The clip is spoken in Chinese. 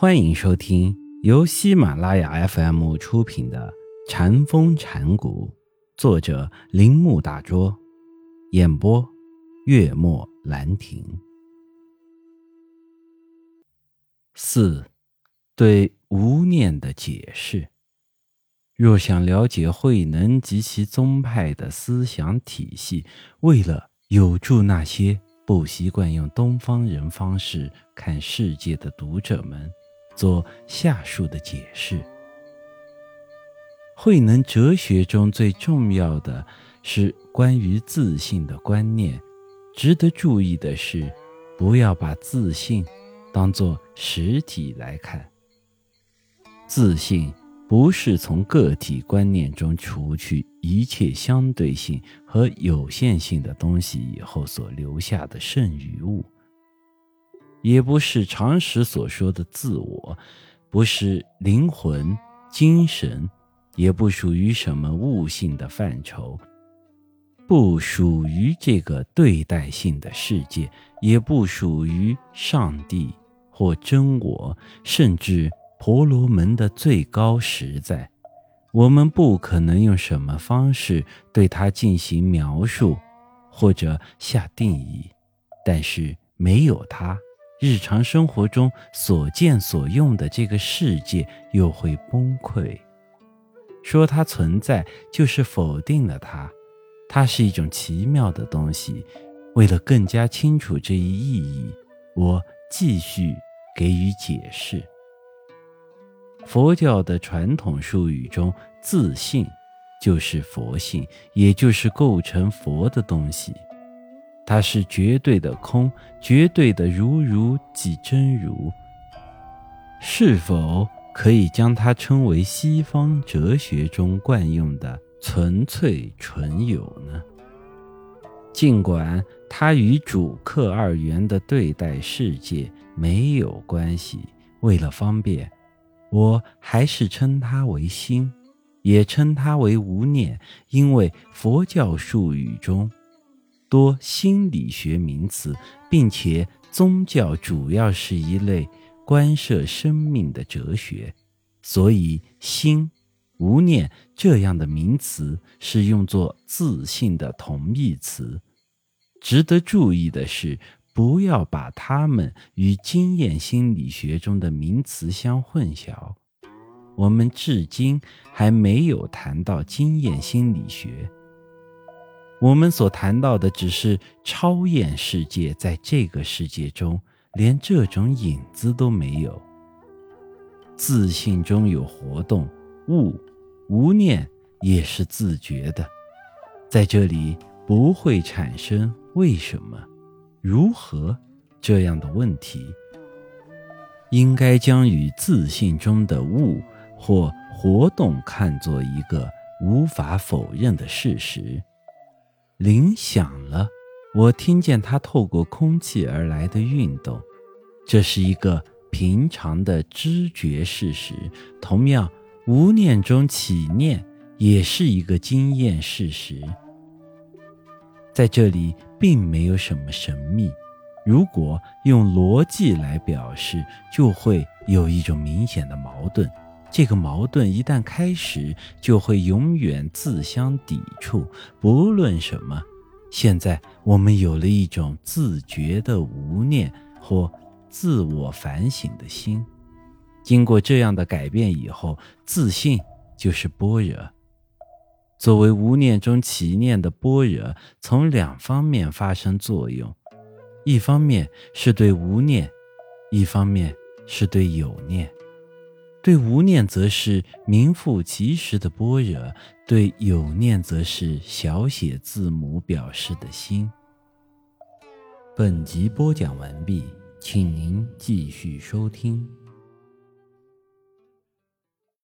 欢迎收听由喜马拉雅 FM 出品的《禅风禅谷，作者铃木大拙，演播月末兰亭。四对无念的解释。若想了解慧能及其宗派的思想体系，为了有助那些不习惯用东方人方式看世界的读者们。做下述的解释：慧能哲学中最重要的是关于自信的观念。值得注意的是，不要把自信当作实体来看。自信不是从个体观念中除去一切相对性和有限性的东西以后所留下的剩余物。也不是常识所说的自我，不是灵魂、精神，也不属于什么悟性的范畴，不属于这个对待性的世界，也不属于上帝或真我，甚至婆罗门的最高实在。我们不可能用什么方式对它进行描述或者下定义，但是没有它。日常生活中所见所用的这个世界又会崩溃。说它存在，就是否定了它。它是一种奇妙的东西。为了更加清楚这一意义，我继续给予解释。佛教的传统术语中，自信就是佛性，也就是构成佛的东西。它是绝对的空，绝对的如如即真如。是否可以将它称为西方哲学中惯用的纯粹纯有呢？尽管它与主客二元的对待世界没有关系，为了方便，我还是称它为心，也称它为无念，因为佛教术语中。多心理学名词，并且宗教主要是一类关涉生命的哲学，所以心、无念这样的名词是用作自信的同义词。值得注意的是，不要把它们与经验心理学中的名词相混淆。我们至今还没有谈到经验心理学。我们所谈到的只是超验世界，在这个世界中，连这种影子都没有。自信中有活动，物无念也是自觉的，在这里不会产生为什么、如何这样的问题。应该将与自信中的物或活动看作一个无法否认的事实。铃响了，我听见它透过空气而来的运动，这是一个平常的知觉事实。同样，无念中起念也是一个经验事实。在这里并没有什么神秘。如果用逻辑来表示，就会有一种明显的矛盾。这个矛盾一旦开始，就会永远自相抵触。不论什么，现在我们有了一种自觉的无念或自我反省的心。经过这样的改变以后，自信就是般若。作为无念中起念的般若，从两方面发生作用：一方面是对无念，一方面是对有念。对无念则是名副其实的般若，对有念则是小写字母表示的心。本集播讲完毕，请您继续收听。